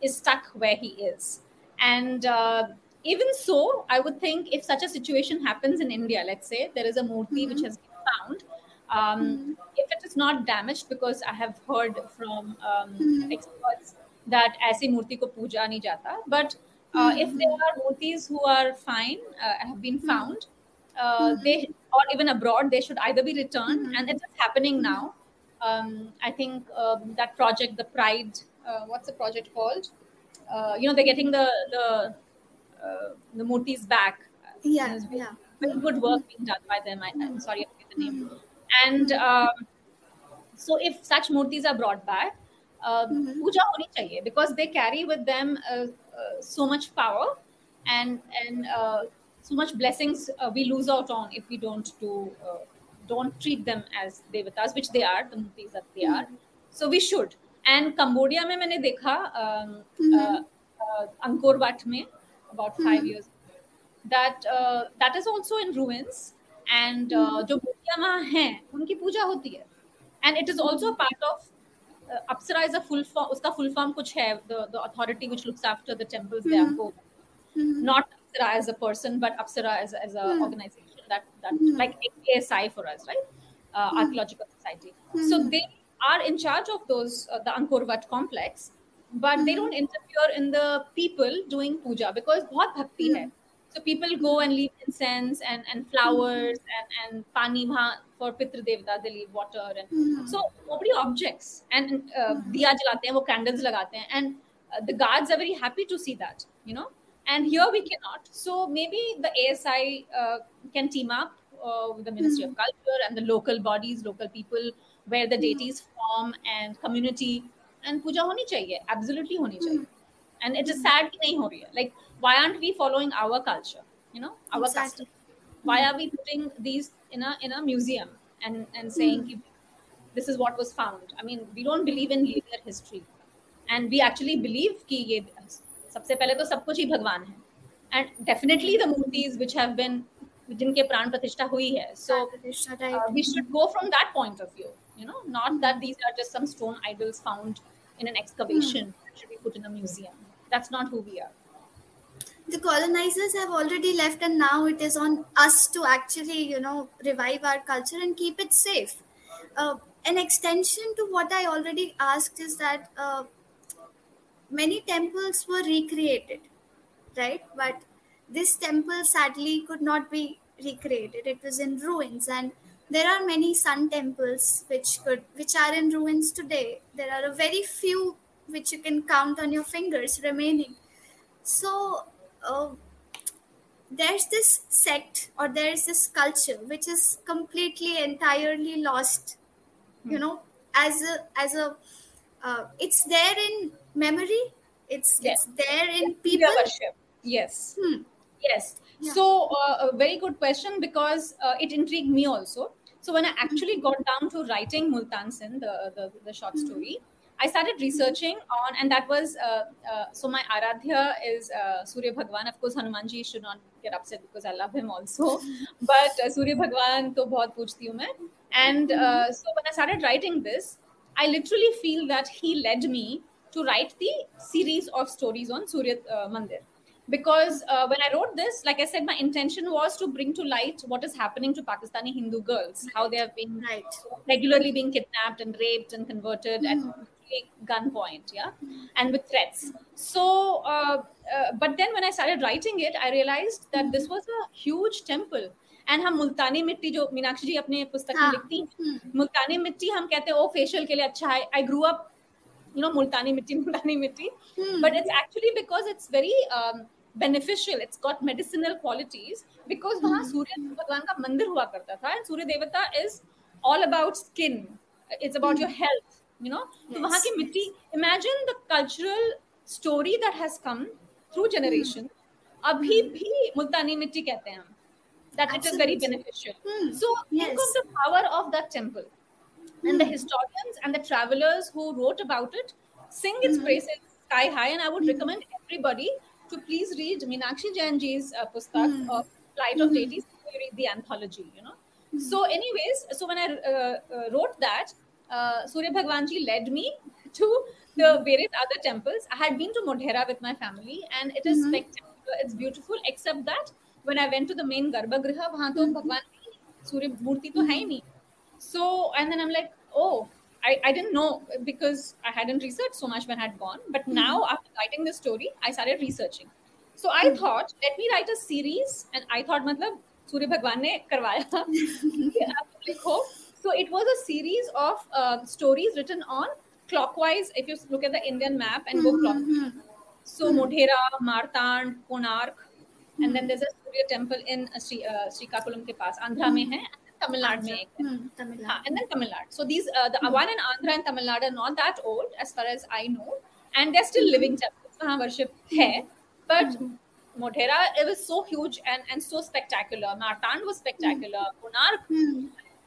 is stuck where he is and uh, even so i would think if such a situation happens in india let's say there is a murti which has been found. Um, Mhm. If it is not damaged, because I have heard from um, Mhm. experts that ऐसे मूर्ति को पूजा नहीं जाता, but uh, if there are murtis who are fine, uh, have been found, uh, they or even abroad, they should either be returned, Mhm. and it is happening now. Um, I think um, that project, the Pride, uh, what's the project called? Uh, you know, they're getting the the uh, the murtis back. Yeah, There's been yeah. very good work being done by them. I, I'm sorry, I forget the name. And um, so, if such murtis are brought back, पूजा होनी चाहिए because they carry with them so much power and and so much blessings we lose out on if you don't do don't treat them as devatas which they are these they are so we should and Cambodia में मैंने देखा Angkor Wat में about five years that that is also in ruins and जो मूर्तियाँ वहाँ हैं उनकी पूजा होती है. And it is also part of uh, Apsara is a full form उसका full form कुछ है the the authority which looks after the temples they are go Mhm. not Apsara as a person but Apsara as, as a Hmm. organization that that Mhm. like ASI for us right uh, archaeological society so Mhm. they are in charge of those uh, the Angkor Wat complex but they don't interfere in the people doing puja because बहुत भक्ति है so people go and leave incense and, and flowers and, and pani for Pitra Devata, they leave water. And hmm. so nobody objects. And uh, hmm. diya jalate hain, candles lagate hain. And uh, the guards are very happy to see that, you know. And here we cannot. So maybe the ASI uh, can team up uh, with the Ministry mm-hmm. of hmm. Culture and the local bodies, local people, where the deities mm-hmm. form and community. And puja honi chahiye, absolutely honi chahiye. Mm-hmm it is sad ki nahi ho rahi hai like why aren't we following our culture you know our Exactly. custom why are we putting these in a in a museum and and saying ki this is what was found i mean we don't believe in linear history and we actually believe कि ये सबसे पहले तो सब कुछ ही भगवान है and definitely the मूर्तिज which have been जिनके प्राण प्रतिष्ठा हुई है so Pratishtha, uh, right. we should go from that point of view you know not that these are just some stone idols found in an excavation that should be put in a museum that's not who we are. The colonizers have already left and now it is on us to actually you know revive our culture and keep it safe. Uh, an extension to what i already asked is that uh, many temples were recreated right? But this temple sadly could not be recreated. It was in ruins and there are many sun temples which could which are in ruins today. There are a very few which you can count on your fingers remaining. So uh, there's this sect or there's this culture which is completely entirely lost you know as a as a uh, it's there in memory it's Yeah. it's there in people. Worship. Yes. Hmm. yes. Yeah. so uh, a very good question because uh, it intrigued me also. So when i actually got down to writing multan sindh the, the the short story i started researching on and that was uh, uh, so my aradhya is uh, surya bhagwan. Of course hanumanji should not get upset because i love him also. <laughs> But uh, surya bhagwan to bahut poochti hu main. And uh, so when i started writing this i literally feel that he led me to write the series of stories on surya uh, mandir. Because uh, when I wrote this, like I said, my intention was to bring to light what is happening to Pakistani Hindu girls, how they have been right. regularly being kidnapped and raped and converted at literally gunpoint, yeah, and with threats. So, uh, uh, but then when I started writing it, I realized that this was a huge temple. And हम मुल्तानी मिट्टी जो मीनाक्षी जी अपने पुस्तक में हाँ. लिखती हैं Hmm. मुल्तानी मिट्टी हम कहते हैं ओ फेशियल के लिए अच्छा है I grew up you know Multani mitti Multani mitti Hmm. but it's actually because it's very um, beneficial it's got medicinal qualities because वहाँ सूर्य भगवान का मंदिर हुआ करता था and सूर्य देवता is all about skin it's about your health You know, तो वहाँ की मिट्टी imagine the cultural story that has very beneficial. Hmm. So yes. the power of that temple. And the hmm. historians and the travelers who wrote about it sing its hmm. praises sky high. And I would recommend everybody to please read Meenakshi Jainji's uh, Pustak, uh, Flight of Deities, read the anthology, you know. So anyways, so when I uh, uh, wrote that, uh, surya bhagwanji led me <laughs> to the various other temples i had been to modhera with my family and it is spectacular it's beautiful except that when i went to the main garbhagriha वहां तो भगवान की सूर्य मूर्ति तो है ही नहीं So, and then I'm like, oh, I, I didn't know because I hadn't researched so much when I had gone. But now, after writing this story, I started researching. So I thought, let me write a series. And I thought, matlab, Surya Bhagwan ne karwaya. so it was a series of uh, stories written on clockwise. If you look at the Indian map and go clockwise. So Modhera, Martand, Konark, and then there's a Surya temple in uh, Sri, uh, Srikakulam ke paas, Andhra mein hai, Tamil Nadu mein ek hai. Haan, and then Tamil Nadu. So these, uh, the one in Andhra and Tamil Nadu are not that old as far as I know, and they're still living temples. वहाँ worship है, but Modhera it was so huge and and so spectacular. Martand was spectacular. Konark,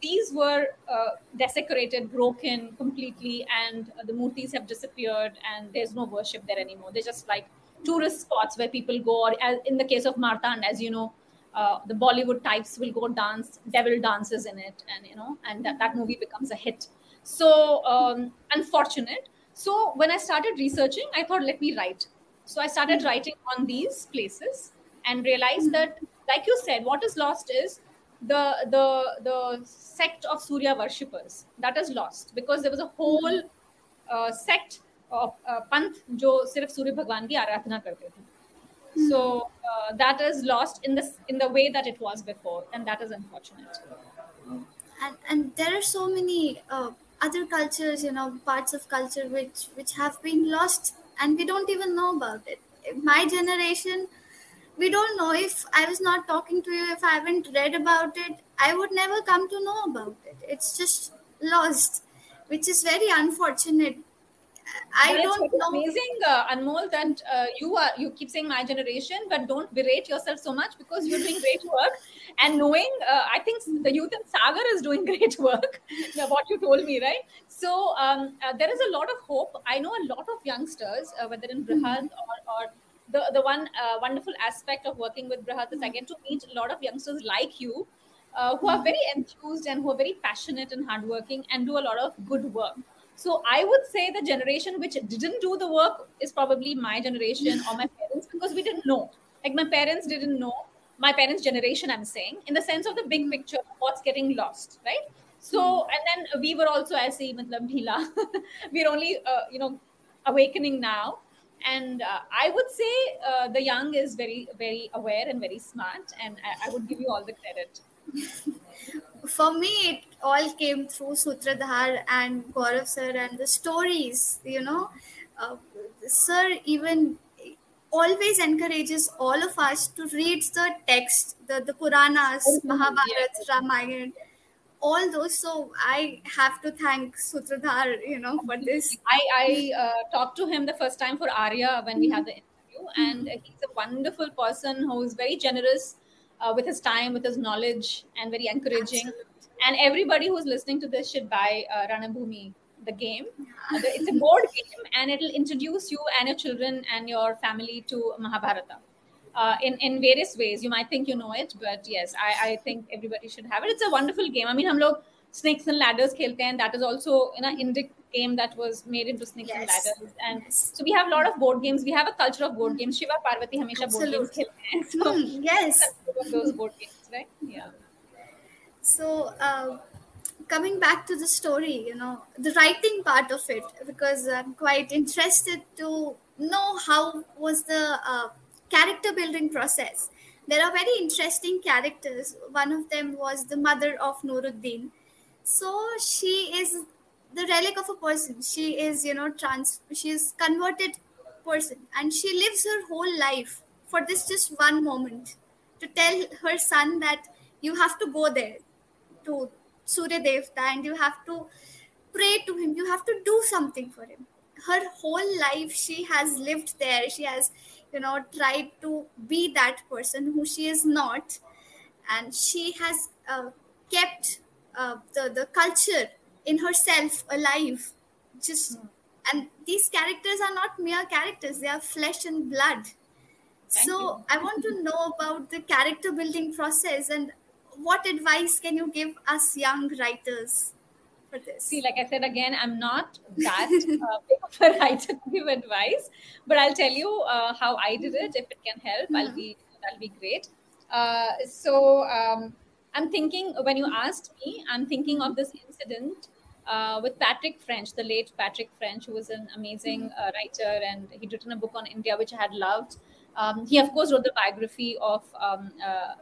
these were uh, desecrated, broken completely, and uh, the murtis have disappeared, and there's no worship there anymore. They're just like tourist spots where people go, or as in the case of Martand, as you know, uh, the Bollywood types will go dance, devil dances in it, and you know, and that, that movie becomes a hit. So um, unfortunate. So when I started researching, I thought, let me write. So I started writing on these places and realized that, like you said, what is lost is the the the sect of Surya worshippers that is lost because there was a whole uh, sect of uh, panth जो सिर्फ सूर्य भगवान की आराधना करते थे so uh, that is lost in this in the way that it was before and that is unfortunate and and there are so many uh, other cultures you know parts of culture which which have been lost and we don't even know about it my generation we don't know. If i was not talking to you if i haven't read about it i would never come to know about it. It's just lost which is very unfortunate. I But don't know. amazing uh, anmol that uh, you are you keep saying my generation but don't berate yourself so much because you're doing great work. And knowing uh, i think the youth in sagar is doing <laughs> great work what you told me right? So um, uh, there is a lot of hope. I know a lot of youngsters uh, whether in brihat or, or the, the one uh, wonderful aspect of working with Brihat is I get to meet a lot of youngsters like you uh, who are very enthused and who are very passionate and hardworking and do a lot of good work. So I would say the generation which didn't do the work is probably my generation or my parents because we didn't know. Like my parents didn't know. My parents' generation, I'm saying, in the sense of the big picture what's getting lost, right? So and then we were also matlab dhila. <laughs> we're only uh, you know awakening now and uh, i would say uh, the young is very very aware and very smart and I, I would give you all the credit. <laughs> For me it all came through sutradhar and gaurav sir and the stories you know. Uh, sir even always encourages all of us to read the text the, the puranas mahabharat ramayana all those so i have to thank sutradhar you know for this. I, I uh, talked to him the first time for arya when we had the interview and he's a wonderful person who is very generous uh, with his time with his knowledge and very encouraging. And everybody who's listening to this should buy uh, ranbhoomi the game. The- it's a board <laughs> game and it'll introduce you and your children and your family to mahabharata uh, in in various ways. You might think you know it, but yes, I, I think everybody should have it. It's a wonderful game. I mean, हम लोग snakes and ladders खेलते हैं. That is also in an Indic game that was made into snakes and Yes. ladders. And Yes. so we have a lot of board games. We have a culture of board games. Shiva Parvati हमेशा board games Absolutely. खेलते हैं. <laughs> So Hmm, yes those board games, right? Yeah. so uh, coming back to the story you know the writing part of it because i'm quite interested to know how was the uh, character building process there are very interesting characters one of them was the mother of nuruddin so she is the relic of a person she is you know trans she is converted person and she lives her whole life for this just one moment to tell her son that you have to go there to Surya Devta and you have to pray to him. You have to do something for him. Her whole life, she has lived there. She has, you know, tried to be that person who she is not. And she has uh, kept uh, the, the culture in herself alive. Just and these characters are not mere characters, they are flesh and blood. Thank so you. I want to know about the character building process and what advice can you give us young writers for this? See, like I said again, I'm not that uh, big of a <laughs> writer to give advice, but I'll tell you uh, how I did it. If it can help, I'll be that'll be great. Uh, so um, I'm thinking when you asked me, I'm thinking of this incident uh, with Patrick French, the late Patrick French, who was an amazing uh, writer, and he'd written a book on India which I had loved. Um, he, of course, wrote the biography of um, uh,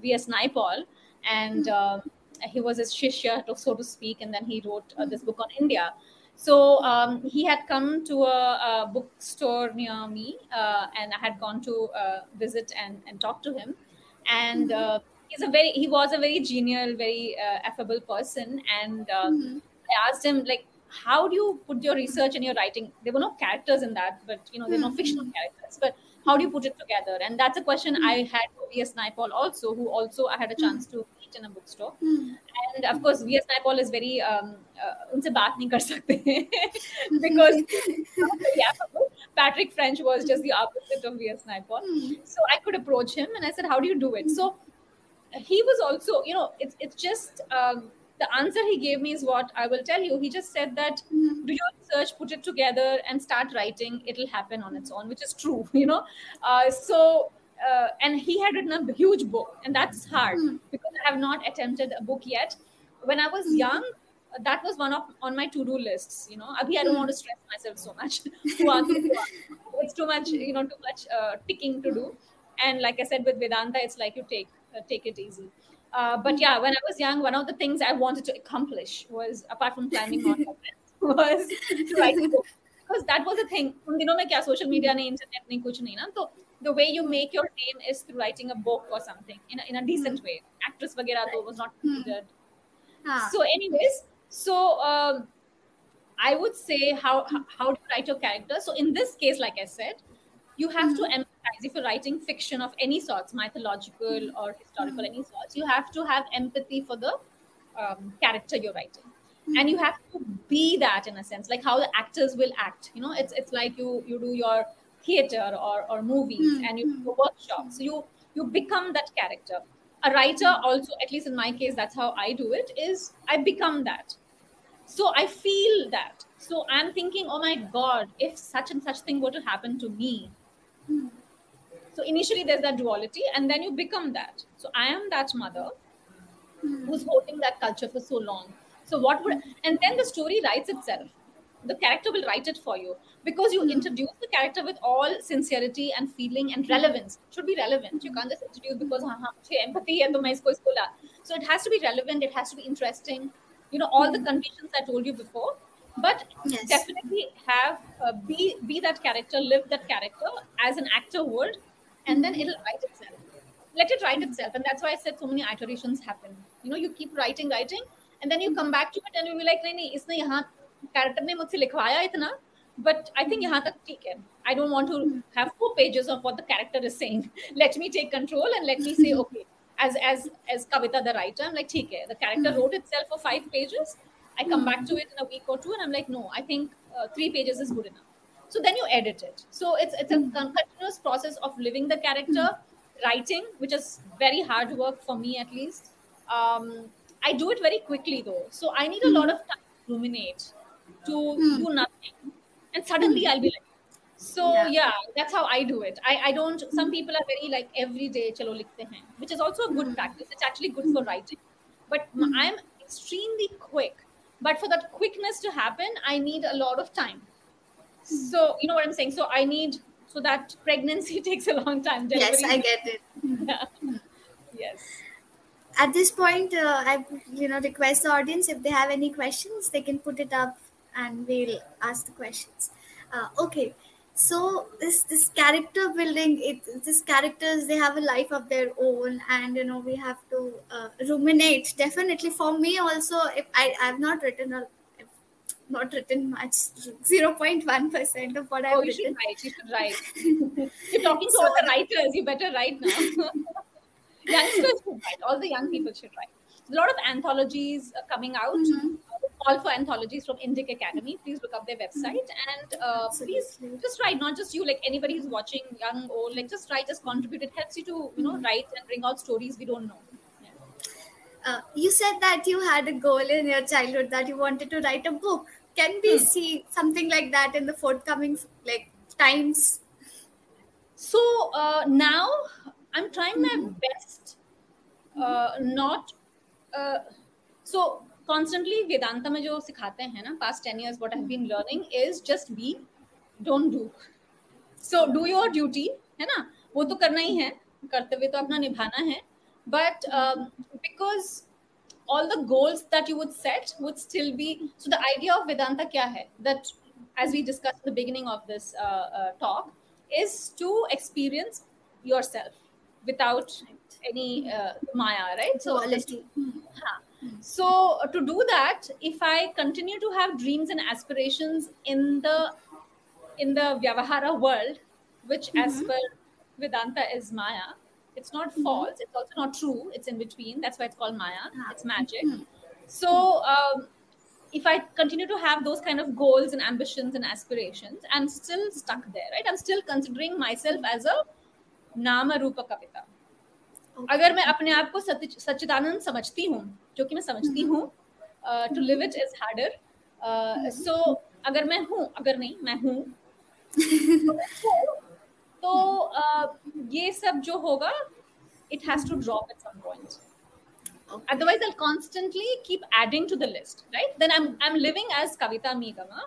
V.S. Naipaul, and um, he was his shishya, so to speak, and then he wrote uh, this book on India. So um, he had come to a, a bookstore near me, uh, and I had gone to uh, visit and, and talk to him. And uh, he's a very he was a very genial, very uh, affable person. And uh, mm-hmm. I asked him like, how do you put your research and your writing? There were no characters in that, but you know, there are no mm-hmm. fictional characters. But how do you put it together? And that's a question mm-hmm. I had for V.S. Naipaul also, who also I had a chance to meet in a bookstore. Mm-hmm. And of course, V.S. Naipaul is very um, uh, unse baat nahi kar sakte <laughs> because Patrick French was just the opposite of V.S. Naipaul. Mm-hmm. So I could approach him and I said, "How do you do it?" So he was also, you know, it's it's just um, the answer he gave me is what I will tell you. He just said that mm-hmm. do your research, put it together, and start writing. It'll happen on its own, which is true, <laughs> you know. Uh, so uh, and he had written a huge book, and that's hard mm. because I have not attempted a book yet. When I was mm. young, that was one of on my to-do lists. You know, Abhi, I don't mm. want to stress myself so much. <laughs> it's too much, you know, too much uh, ticking to do. And like I said, with Vedanta, it's like you take uh, take it easy. Uh, but yeah, when I was young, one of the things I wanted to accomplish was, apart from climbing Mount <laughs> was to write a book. Because that was the thing. उन दिनों में क्या social media नहीं, internet नहीं, कुछ नहीं ना. तो the way you make your name is through writing a book or something in a, in a decent hmm. way. Actress vagera was not hmm. considered. So, anyways, so um, I would say how how do you write your character? So in this case, like I said, you have mm-hmm. to hmm. empathize. If you're writing fiction of any sorts, mythological or historical, mm-hmm. any sorts, you have to have empathy for the um, character you're writing. And you have to be that in a sense, like how the actors will act. You know, it's it's like you you do your theater or, or movies mm-hmm. and you do workshops. So you you become that character. A writer also, at least in my case, that's how I do it, is I become that. So I feel that. So I'm thinking, oh my God, if such and such thing were to happen to me. Mm-hmm. So initially there's that duality, and then you become that. So I am that mother mm-hmm. who's holding that culture for so long. So what would and then the story writes itself the character will write it for you because you hmm. introduce the character with all sincerity and feeling and relevance. It should be relevant. You can't just introduce because ha empathy and isko isko la. So it has to be relevant. It has to be interesting. You know all the hmm. conditions I told you before. But yes. definitely have uh, be be that character, live that character as an actor would, and then it'll write itself. Let it write itself, and that's why I said so many iterations happen. You know, you keep writing, writing, and then you hmm. come back to it and you'll be like, "Nahi, nahi, isne yahan character ने मुझसे लिखवाया इतना but I think यहाँ तक ठीक है I don't want to have four pages of what the character is saying let me take control and let me say okay as as as Kavita the writer I'm like ठीक है the character wrote itself for five pages I come back to it in a week or two and I'm like no I think uh, three pages is good enough so then you edit it so it's it's a continuous process of living the character writing which is very hard work for me at least um, I do it very quickly though so I need a lot of time to ruminate to mm. do nothing. And suddenly hmm. i'll be like so yeah. yeah. that's how i do it. I, I don't some hmm. people are very like every day chalo likhte hain which is also a good hmm. practice. It's actually good for writing. But mm. i'm extremely quick. But for that quickness to happen i need a lot of time. So you know what i'm saying? So i need so that <laughs> pregnancy <laughs> takes a long time yes i get it. <laughs> Yeah. yes. At this point uh, i you know request the audience if they have any questions they can put it up and we'll ask the questions. Uh, okay, so this this character building, it these characters they have a life of their own, and you know we have to uh, ruminate. Definitely for me also, if I I've not written a not written much, zero point one percent of what I've oh, you written. Should write. You should write. <laughs> You're talking to all the writers. You better write now. <laughs> Youngsters should write. All the young people should write. a lot of anthologies coming out. Mm-hmm all for anthologies from Indic Academy. Please look up their website and uh, please just write. Not just you, like anybody who's watching, young, old, like just write, just contribute. It helps you to you know write and bring out stories we don't know. Uh, you said that you had a goal in your childhood that you wanted to write a book. Can we hmm. see something like that in the forthcoming like times? So uh, now I'm trying my mm-hmm. best uh, not uh, so constantly Vedanta में जो सिखाते हैं ना past ten years what been learning is just be don't do so do your duty है ना? वो तो करना ही है कर्तव्य तो अपना निभाना है but because all the goals that you would set would still be so the idea of Vedanta क्या है? That as we discuss the beginning of this talk is to experience yourself without any maya right so हाँ. So uh, to do that if i continue to have dreams and aspirations in the in the vyavahara world which as mm-hmm. per vedanta is maya it's not mm-hmm. false it's also not true it's in between that's why it's called maya ah, it's magic. Mm-hmm. so um, if i continue to have those kind of goals and ambitions and aspirations i'm still stuck there right? I'm still considering myself as a nama rupa kavita अगर मैं अपने आप को सच्चिदानंद समझती हूँ जो कि मैं समझती हूँ to live it is harder so अगर मैं हूँ अगर नहीं मैं हूँ तो uh, ये सब जो होगा it has to drop at some point okay. otherwise i'll constantly keep adding to the list right then i'm i'm living as kavita megama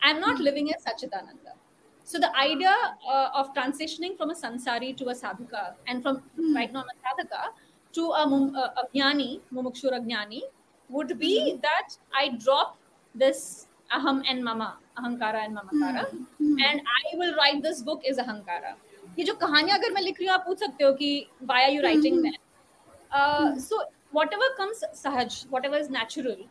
i'm not mm-hmm. living as sachidananda so the idea uh, of transitioning from a sansari to a sadhaka and from mm-hmm. right now I'm a sadhaka to a, a, a jnani mumukshura jnani would be mm-hmm. that i drop this aham and mama ahankara and mamakara mm-hmm. and i will write this book is ahankara ये जो कहानियां अगर मैं लिख रही हूँ आप पूछ सकते हो कि why are you writing that so whatever comes सहज whatever is natural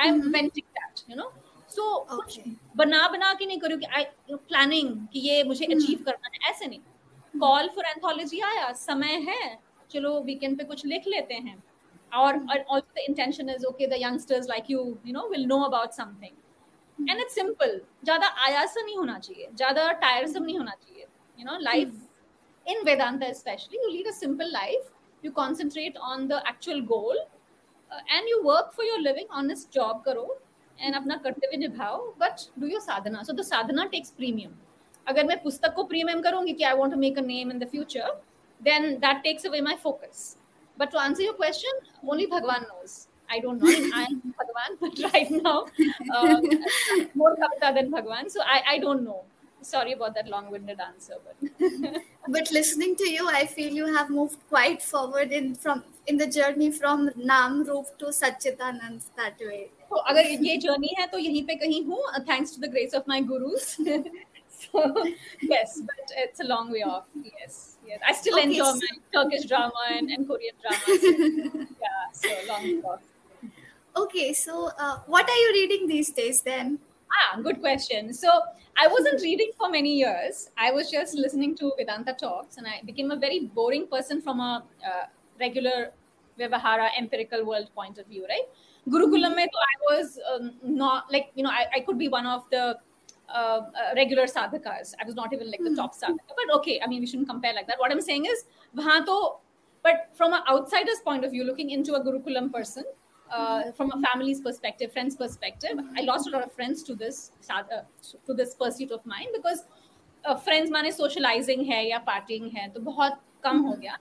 I am venting that you no so कुछ बना बना के नहीं करूँ कि आई प्लानिंग कि ये मुझे अचीव hmm. करना है ऐसे नहीं। कॉल फॉर एंथोलॉजी आया समय है चलो वीकेंड पे कुछ लिख लेते हैं। और also the intention is okay the youngsters like you you know will know about something and it's simple ज़्यादा आयासम नहीं होना चाहिए ज़्यादा टायरसम नहीं होना चाहिए you know life mm. in vedanta especially you lead a simple life you concentrate on the actual goal uh, and you work for your living honest job karo and अपना कर्तव्य निभाओ but do your sadhana so the sadhana takes premium अगर मैं पुस्तक को premium करूंगी कि I want to make a name in the future then that takes away my focus but to answer your question only bhagwan knows i don't know i am bhagwan but <laughs> right now um, more kavita than bhagwan so I, I don't know sorry about that long-winded answer but <laughs> but listening to you i feel you have moved quite forward in from in the journey from nam roop to sachidanand that way तो अगर ये journey है तो यहीं पे कहीं हूँ thanks to the grace of my guru's so yes but it's a long way off yes yes i still okay, enjoy so... my turkish drama and, and korean drama <laughs> yeah so long off okay so uh, what are you reading these days then Ah, good question. So I wasn't reading for many years. I was just listening to Vedanta talks, and I became a very boring person from a uh, regular Vyavahara empirical world point of view, right? Gurukulam mein I was um, not like you know I, I could be one of the uh, uh, regular sadhakas. I was not even like the top sadhaka, but okay. I mean, we shouldn't compare like that. What I'm saying is, to, but from an outsider's point of view, looking into a Gurukulam person, uh, from a family's perspective, friends' perspective, I lost a lot of friends to this uh, to this pursuit of mine because uh, friends माने socializing है या partying है तो बहुत कम हो गया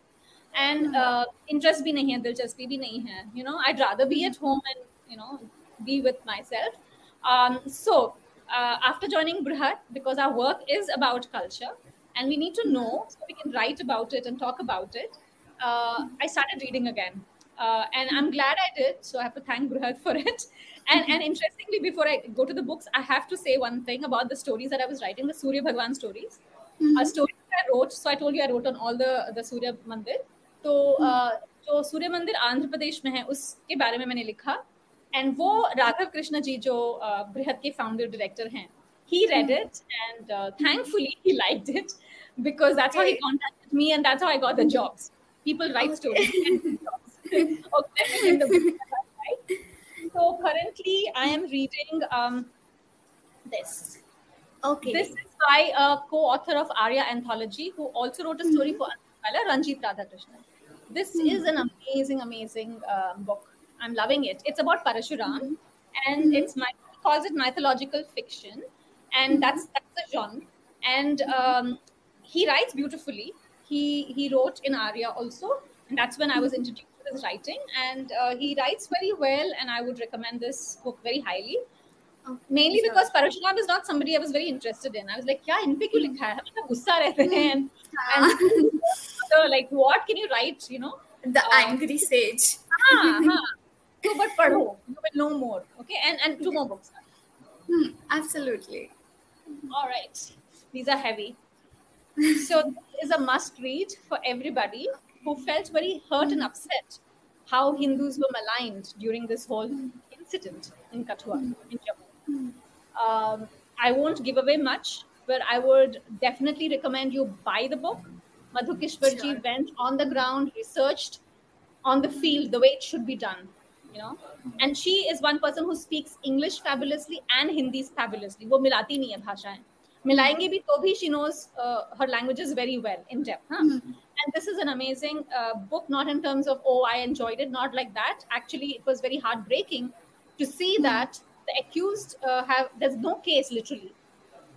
and uh, interest भी नहीं है दिलचस्पी भी नहीं है you know I'd rather be at home and you know be with myself um, so uh, after joining Brihat because our work is about culture and we need to know so we can write about it and talk about it uh, I started reading again uh, and I'm glad I did. So I have to thank Brihat for it. <laughs> And and interestingly, before I go to the books, I have to say one thing about the stories that I was writing, the Surya Bhagwan stories. Mm-hmm. A story I wrote. So I told you I wrote on all the the Surya Mandir. तो जो सूर्य मंदिर आंध्र प्रदेश में है उसके बारे में मैंने लिखा एंड वो राघव कृष्ण जी जो बृहद के फाउंडर डायरेक्टर हैं he read it and uh, thankfully he liked it because that's how he contacted me and that's how I got the jobs. People write stories So currently, I am reading um, this. Okay. This is by a co-author of Arya Anthology, who also wrote a story mm-hmm. for Anupala, Ranjit Radhakrishnan. This mm-hmm. is an amazing, amazing uh, book. I'm loving it. It's about Parashuram, mm-hmm. and mm-hmm. it's my calls it mythological fiction, and mm-hmm. that's that's the genre. And um, he writes beautifully. He he wrote in Arya also, and that's when I was introduced his writing, and uh, he writes very well. And I would recommend this book very highly. Okay, Mainly sure. because Parashuram is not somebody I was very interested in. I was like, क्या इन पे क्यों लिखा है? हमेशा गुस्सा रहते हैं. so like what can you write you know? The uh, angry sage. Ah, ah. so but <laughs> padho. You will know more okay? And and two more books. Hmm, absolutely. All right. These are heavy. So <laughs> this is a must read for everybody who felt very hurt and hmm. upset how hindus were maligned during this whole hmm. incident in kathua hmm. in jammu. Um, i won't give away much but i would definitely recommend you buy the book. Madhu Kishwarji Sure. went on the ground, researched on the field the way it should be done. You know, and she is one person who speaks English fabulously and Hindi fabulously. वो मिलाती नहीं है भाषाएं. मिलाएंगे भी तो भी she knows uh, her languages very well in depth. Huh? And this is an amazing uh, book, not in terms of oh I enjoyed it, not like that. Actually, it was very heartbreaking to see that the accused uh, have there's no case literally.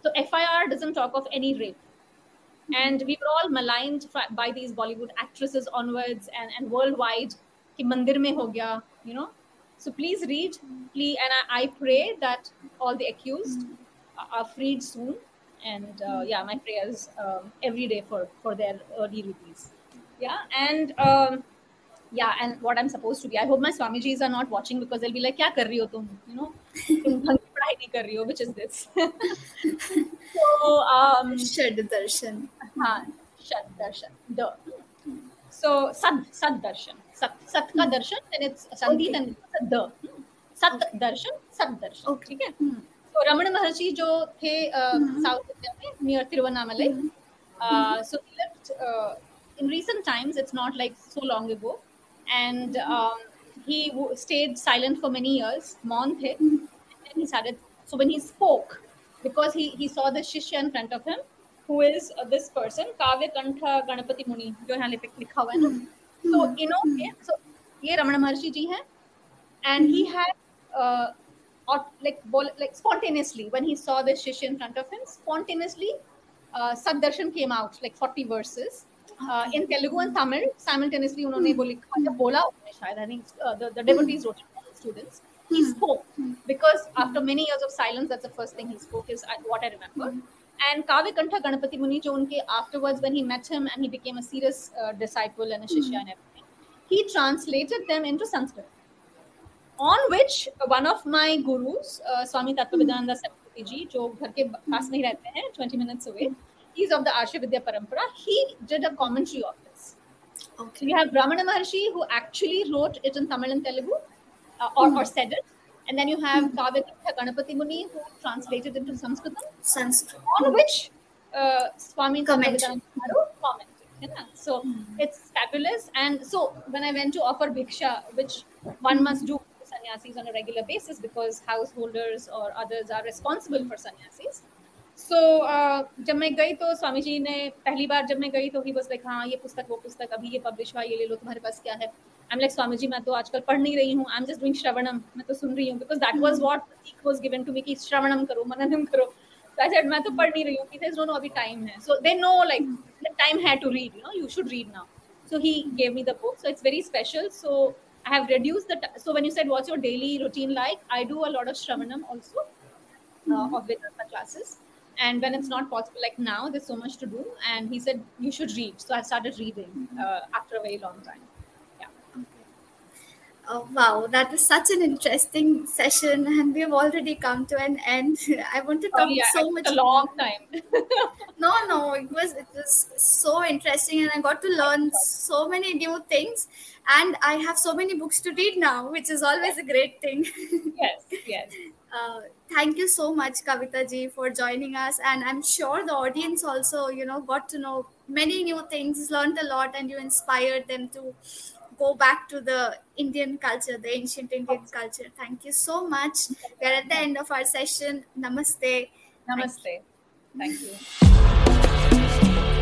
So FIR doesn't talk of any rape and we were all maligned by these Bollywood actresses onwards and, and worldwide. Ki mandir mein ho gaya, you know. So please read, please, and I, I pray that all the accused are freed soon. And uh, yeah, my prayers um, every day for for their early release. Yeah, and um, yeah, and what I'm supposed to be. I hope my Swamiji's are not watching because they'll be like, "Kya kar rahi ho tum?" You know, <laughs> try नहीं कर रही हो which is this तो षड दर्शन हाँ षड दर्शन the so सद सद दर्शन सत सत का दर्शन देन इट्स संदीत एंड द सत दर्शन सत दर्शन ठीक है? तो रमण महर्षि जो थे uh, hmm. साउथ इंडिया में near Tiruvannamalai so he lived in recent times it's not like so long ago and hmm. um, he w- stayed silent for many years. Then he started so when he spoke because he he saw the shishya in front of him who is uh, this person काव्य कंठ गणपति मुनि जो यहाँ लिख- हुआ है ना so इन्होंने so ये रमण महर्षि जी हैं and he had uh, like bol- like spontaneously when he saw this shishya in front of him spontaneously uh, Saddarshan came out like 40 verses uh, in Telugu and Tamil simultaneously उन्होंने वो लिखा जब बोला उन्होंने शायद I think uh, the, the devotees wrote it the students he spoke because hmm. after many years of silence, that's the first thing he spoke is uh, what I remember. Hmm. And Kavyakantha Ganapati Muni, jo afterwards when he met him and he became a serious uh, disciple and a hmm. shishya and everything, he translated them into Sanskrit. On which one of my gurus, uh, Swami Tattvavidananda Saraswati ji, jo ghar ke paas rehte hain, 20 minutes away, he's of the Arsha Vidya Parampara, he did a commentary of this. Okay. So you have Ramana Maharshi who actually wrote it in Tamil and Telugu uh, or, or said it, and then you have Kavya Ganapati Muni who translated into Sanskritam, Sanskrit. on which uh, Swami Comment. Commented. So it's fabulous. And so when I went to offer bhiksha, which one must do sannyasis on a regular basis because householders or others are responsible for sannyasis. So so, uh, जब मैं गई तो स्वामी जी ने पहली बार जब मैं गई तो ही बस लाइक हाँ ये पुस्तक वो पुस्तक अभी ये पब्लिश हुआ ये ले लो तुम्हारे पास क्या है? I am like Swami ji मैं तो आजकल पढ़ नहीं रही हूँ I am just doing shravanam मैं तो सुन रही हूँ because that was what was given to me की श्रवणम करो मननम करो. सेड मैं तो पढ़ नहीं रही हूँ कि नो नो अभी टाइम है. So they know like time है to read you know you should read now so he gave me the book so it's very special so I have reduce the so when you said what your daily routine like I do a lot of shravanam also of with classes And when it's not possible, like now, there's so much to do. And he said you should read. So I started reading uh, after a very long time. Yeah. Oh, wow, that was such an interesting session, and we've already come to an end. <laughs> I want to talk Oh, yeah, so much. a long time. <laughs> No, no, it was it was so interesting, and I got to learn so many new things. And I have so many books to read now, which is always a great thing. <laughs> yes. Yes. Uh, thank you so much, Kavita ji, for joining us. And I'm sure the audience also, you know, got to know many new things, learned a lot, and you inspired them to go back to the Indian culture, the ancient Indian culture. Thank you so much. We're at the end of our session. Namaste. Namaste. Thank you.